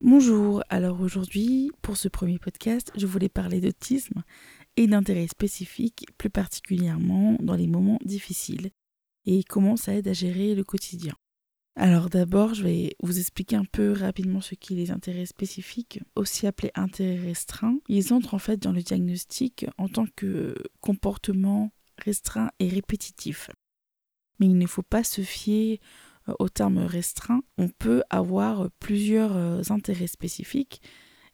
Bonjour, alors aujourd'hui, pour ce premier podcast, je voulais parler d'autisme et d'intérêts spécifiques, plus particulièrement dans les moments difficiles, et comment ça aide à gérer le quotidien. Alors d'abord, je vais vous expliquer un peu rapidement ce qu'est les intérêts spécifiques, aussi appelés intérêts restreints. Ils entrent en fait dans le diagnostic en tant que comportement restreint et répétitif. Mais il ne faut pas se fier au terme restreint, on peut avoir plusieurs euh, intérêts spécifiques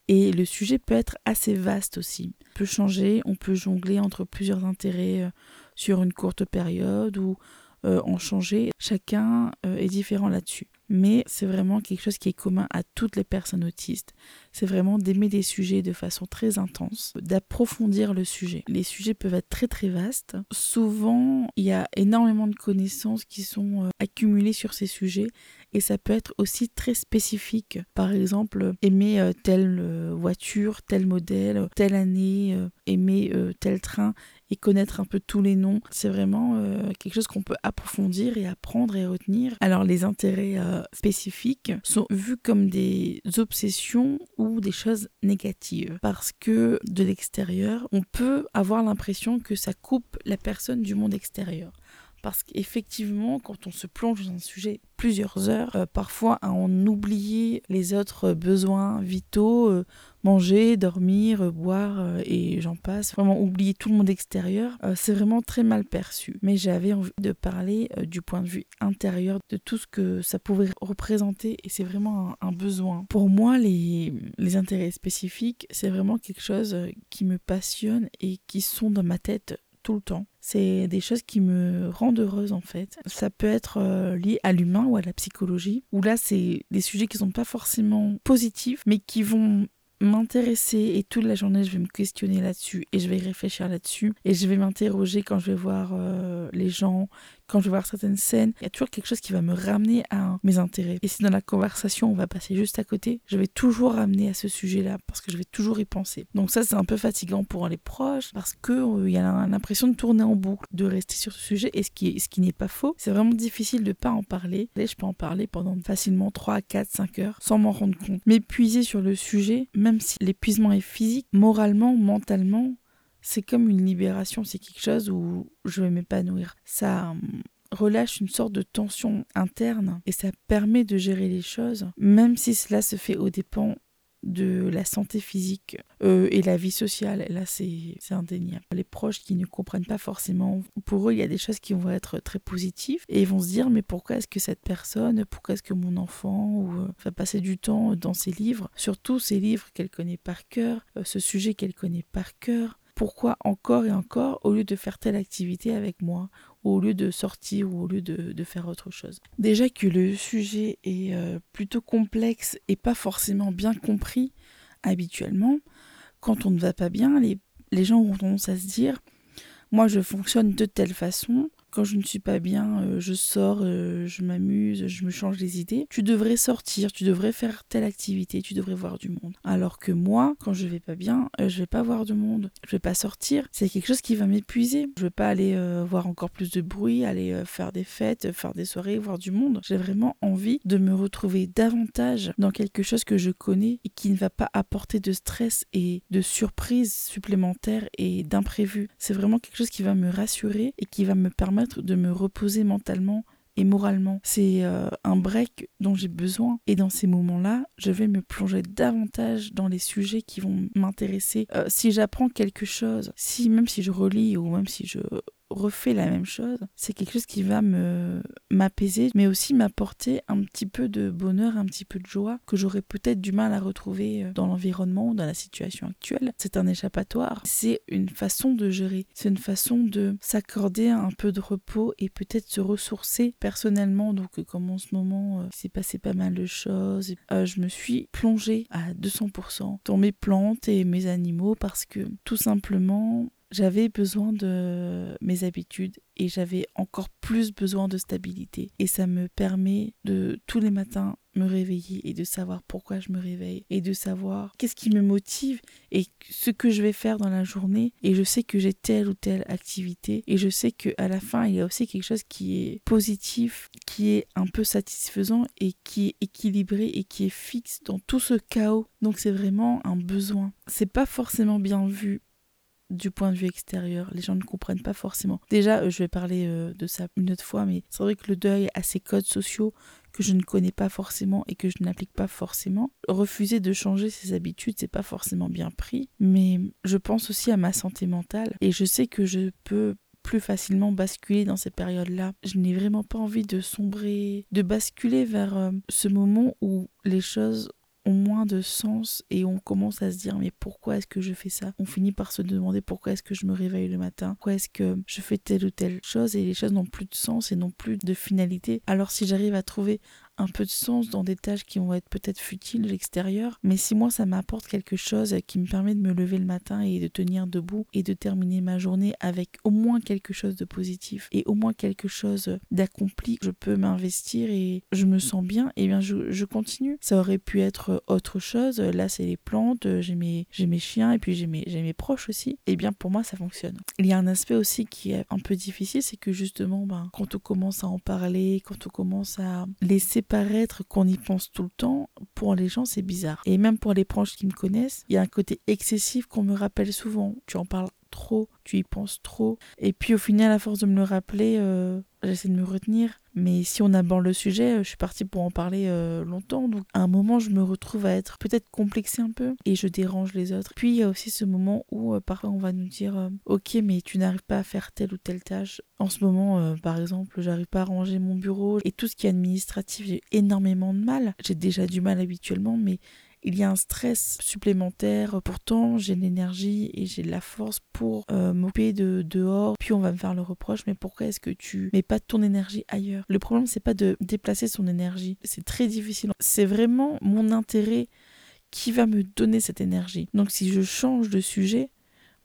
et le sujet peut être assez vaste aussi. On peut changer, on peut jongler entre plusieurs intérêts euh, sur une courte période ou en changer. Chacun est différent là-dessus mais c'est vraiment quelque chose qui est commun à toutes les personnes autistes. C'est vraiment d'aimer des sujets de façon très intense, d'approfondir le sujet. Les sujets peuvent être très très vastes. Souvent, il y a énormément de connaissances qui sont euh, accumulées sur ces sujets et ça peut être aussi très spécifique. Par exemple, aimer euh, telle euh, voiture, tel modèle, telle année, aimer tel train et connaître un peu tous les noms. C'est vraiment quelque chose qu'on peut approfondir et apprendre et retenir. Alors les intérêts spécifiques sont vus comme des obsessions ou des choses négatives. Parce que de l'extérieur, on peut avoir l'impression que ça coupe la personne du monde extérieur. Parce qu'effectivement, quand on se plonge dans un sujet plusieurs heures, euh, parfois à en oublier les autres besoins vitaux, euh, manger, dormir, euh, boire et j'en passe, vraiment oublier tout le monde extérieur, c'est vraiment très mal perçu. Mais j'avais envie de parler du point de vue intérieur de tout ce que ça pouvait représenter et c'est vraiment un, besoin. Pour moi, les, les intérêts spécifiques, c'est vraiment quelque chose qui me passionne et qui sont dans ma tête tout le temps. C'est des choses qui me rendent heureuse en fait. Ça peut être euh, lié à l'humain ou à la psychologie, où là c'est des sujets qui sont pas forcément positifs, mais qui vont m'intéresser et toute la journée je vais me questionner là-dessus et je vais réfléchir là-dessus et je vais m'interroger quand je vais voir euh, les gens, quand je vais voir certaines scènes. Il y a toujours quelque chose qui va me ramener à mes intérêts. Et si dans la conversation on va passer juste à côté, je vais toujours ramener à ce sujet-là parce que je vais toujours y penser. Donc ça c'est un peu fatigant pour les proches parce que euh, il y a l'impression de tourner en boucle, de rester sur ce sujet et ce qui, n'est pas faux. C'est vraiment difficile de pas en parler. Là je peux en parler pendant facilement 3, 4, 5 heures sans m'en rendre compte. M'épuiser sur le sujet, même si l'épuisement est physique, moralement, mentalement, c'est comme une libération, c'est quelque chose où je vais m'épanouir. Ça hum, relâche une sorte de tension interne et ça permet de gérer les choses, même si cela se fait aux dépens de la santé physique euh, et la vie sociale. Là, c'est indéniable. Les proches qui ne comprennent pas forcément, pour eux, il y a des choses qui vont être très positives et ils vont se dire mais pourquoi est-ce que cette personne, pourquoi est-ce que mon enfant euh, va passer du temps dans ses livres, surtout ces livres qu'elle connaît par cœur, euh, ce sujet qu'elle connaît par cœur, pourquoi encore et encore au lieu de faire telle activité avec moi au lieu de sortir ou au lieu de, faire autre chose. Déjà que le sujet est euh, plutôt complexe et pas forcément bien compris habituellement, quand on ne va pas bien, les, les gens ont tendance à se dire moi je fonctionne de telle façon, quand je ne suis pas bien, euh, je sors, euh, je m'amuse, je me change les idées. Tu devrais sortir, tu devrais faire telle activité, tu devrais voir du monde. Alors que moi, quand je vais pas bien, euh, je vais pas voir du monde, je vais pas sortir. C'est quelque chose qui va m'épuiser. Je vais pas aller voir encore plus de bruit, aller faire des fêtes, faire des soirées, voir du monde. J'ai vraiment envie de me retrouver davantage dans quelque chose que je connais et qui ne va pas apporter de stress et de surprises supplémentaires et d'imprévus. C'est vraiment quelque chose qui va me rassurer et qui va me permettre de me reposer mentalement et moralement. C'est euh, un break dont j'ai besoin. Et dans ces moments-là, je vais me plonger davantage dans les sujets qui vont m'intéresser. Euh, si j'apprends quelque chose, si même si je relis ou même si je refait la même chose, c'est quelque chose qui va me m'apaiser, mais aussi m'apporter un petit peu de bonheur, un petit peu de joie que j'aurais peut-être du mal à retrouver euh, dans l'environnement dans la situation actuelle. C'est un échappatoire, c'est une façon de gérer, c'est une façon de s'accorder un peu de repos et peut-être se ressourcer personnellement. Donc euh, comme en ce moment, euh, il s'est passé pas mal de choses, je me suis plongée à 200% dans mes plantes et mes animaux parce que tout simplement j'avais besoin de mes habitudes et j'avais encore plus besoin de stabilité. Et ça me permet de tous les matins me réveiller et de savoir pourquoi je me réveille et de savoir qu'est-ce qui me motive et ce que je vais faire dans la journée et je sais que j'ai telle ou telle activité et je sais que à la fin il y a aussi quelque chose qui est positif, qui est un peu satisfaisant et qui est équilibré et qui est fixe dans tout ce chaos. Donc c'est vraiment un besoin. C'est pas forcément bien vu du point de vue extérieur. Les gens ne comprennent pas forcément. Déjà, euh, je vais parler euh, de ça une autre fois, mais c'est vrai que le deuil a ses codes sociaux que je ne connais pas forcément et que je n'applique pas forcément. Refuser de changer ses habitudes, c'est pas forcément bien pris, mais je pense aussi à ma santé mentale et je sais que je peux plus facilement basculer dans ces périodes-là. Je n'ai vraiment pas envie de sombrer, de basculer vers euh, ce moment où les choses moins de sens et on commence à se dire mais pourquoi est-ce que je fais ça? On finit par se demander pourquoi est-ce que je me réveille le matin? Pourquoi est-ce que je fais telle ou telle chose? Et les choses n'ont plus de sens et n'ont plus de finalité. Alors si j'arrive à trouver un peu de sens dans des tâches qui vont être peut-être futiles de l'extérieur, mais si moi ça m'apporte quelque chose qui me permet de me lever le matin et de tenir debout et de terminer ma journée avec au moins quelque chose de positif et au moins quelque chose d'accompli, je peux m'investir et je me sens bien, et eh bien je, continue. Ça aurait pu être autre chose, là c'est les plantes, j'ai mes, j'ai mes chiens et puis j'ai mes, j'ai mes proches aussi, et eh bien pour moi ça fonctionne. Il y a un aspect aussi qui est un peu difficile, c'est que justement ben, quand on commence à en parler, quand on commence à laisser paraître qu'on y pense tout le temps, pour les gens, c'est bizarre. Et même pour les proches qui me connaissent, il y a un côté excessif qu'on me rappelle souvent. Tu en parles trop, tu y penses trop. Et puis au final, à force de me le rappeler, euh, j'essaie de me retenir. Mais si on aborde le sujet, euh, je suis partie pour en parler euh, longtemps. Donc à un moment, je me retrouve à être peut-être complexée un peu et je dérange les autres. Puis il y a aussi ce moment où parfois on va nous dire Ok, mais tu n'arrives pas à faire telle ou telle tâche. En ce moment, par exemple, j'arrive pas à ranger mon bureau et tout ce qui est administratif, j'ai énormément de mal. J'ai déjà du mal habituellement, mais il y a un stress supplémentaire. Pourtant, j'ai l'énergie et j'ai de la force pour euh, m'occuper de dehors. Puis on va me faire le reproche, mais pourquoi est-ce que tu mets pas ton énergie ailleurs? Le problème, c'est pas de déplacer son énergie. C'est très difficile. C'est vraiment mon intérêt qui va me donner cette énergie. Donc si je change de sujet,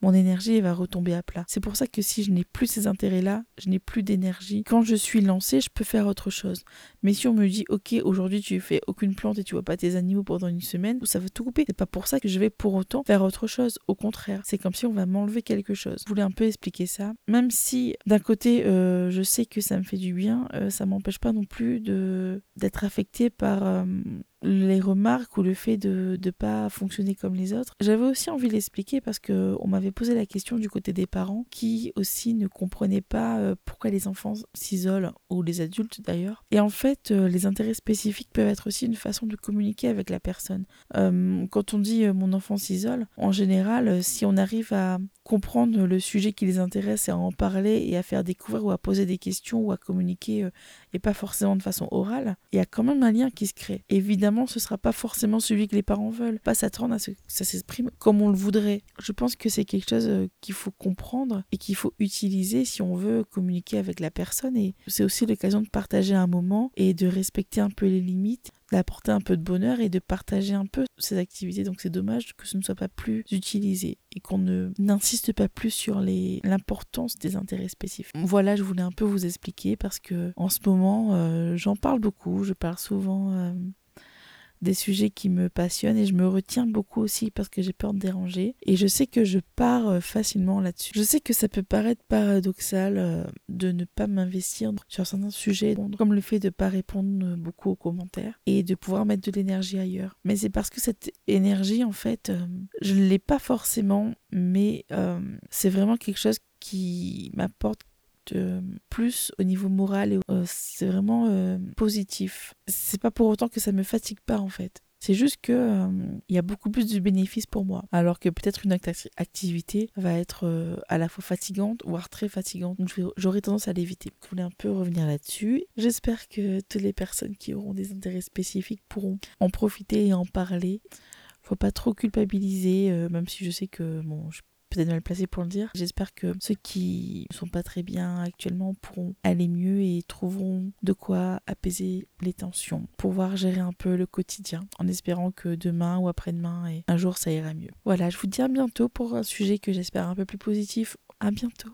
mon énergie va retomber à plat. C'est pour ça que si je n'ai plus ces intérêts-là, je n'ai plus d'énergie. Quand je suis lancée, je peux faire autre chose. Mais si on me dit, ok, aujourd'hui tu fais aucune plante et tu vois pas tes animaux pendant une semaine, ça va tout couper. C'est pas pour ça que je vais pour autant faire autre chose. Au contraire, c'est comme si on va m'enlever quelque chose. Je voulais un peu expliquer ça. Même si d'un côté, euh, je sais que ça me fait du bien, euh, ça m'empêche pas non plus de d'être affecté par euh, les remarques ou le fait de ne pas fonctionner comme les autres. J'avais aussi envie de l'expliquer parce que on m'avait posé la question du côté des parents qui aussi ne comprenaient pas euh, pourquoi les enfants s'isolent ou les adultes d'ailleurs. Et en fait, euh, les intérêts spécifiques peuvent être aussi une façon de communiquer avec la personne. Euh, quand on dit mon enfant s'isole, en général, si on arrive à comprendre le sujet qui les intéresse et à en parler et à faire découvrir ou à poser des questions ou à communiquer pas forcément de façon orale, il y a quand même un lien qui se crée. Évidemment, ce sera pas forcément celui que les parents veulent, pas s'attendre à ce que ça s'exprime comme on le voudrait. Je pense que c'est quelque chose euh, qu'il faut comprendre et qu'il faut utiliser si on veut communiquer avec la personne et c'est aussi l'occasion de partager un moment et de respecter un peu les limites d'apporter un peu de bonheur et de partager un peu ces activités. Donc c'est dommage que ce ne soit pas plus utilisé et qu'on ne n'insiste pas plus sur l'importance des intérêts spécifiques. Voilà, je voulais un peu vous expliquer parce que en ce moment, euh, j'en parle beaucoup, je parle souvent euh, des sujets qui me passionnent et je me retiens beaucoup aussi parce que j'ai peur de déranger et je sais que je pars euh, facilement là-dessus. Je sais que ça peut paraître paradoxal euh, de ne pas m'investir sur certains sujets comme le fait de ne pas répondre beaucoup aux commentaires et de pouvoir mettre de l'énergie ailleurs. Mais c'est parce que cette énergie en fait euh, je ne l'ai pas forcément mais c'est vraiment quelque chose qui m'apporte euh, plus au niveau moral et euh, c'est vraiment euh, positif. C'est pas pour autant que ça me fatigue pas en fait. C'est juste que il y a beaucoup plus de bénéfices pour moi, alors que peut-être une activité va être à la fois fatigante, voire très fatigante. Donc j'aurais tendance à l'éviter. Je voulais un peu revenir là-dessus. J'espère que toutes les personnes qui auront des intérêts spécifiques pourront en profiter et en parler. Faut pas trop culpabiliser, même si je sais que bon, peut-être mal placée pour le dire. J'espère que ceux qui ne sont pas très bien actuellement pourront aller mieux et trouveront de quoi apaiser les tensions, pouvoir gérer un peu le quotidien en espérant que demain ou après-demain et un jour ça ira mieux. Voilà, je vous dis à bientôt pour un sujet que j'espère un peu plus positif. À bientôt.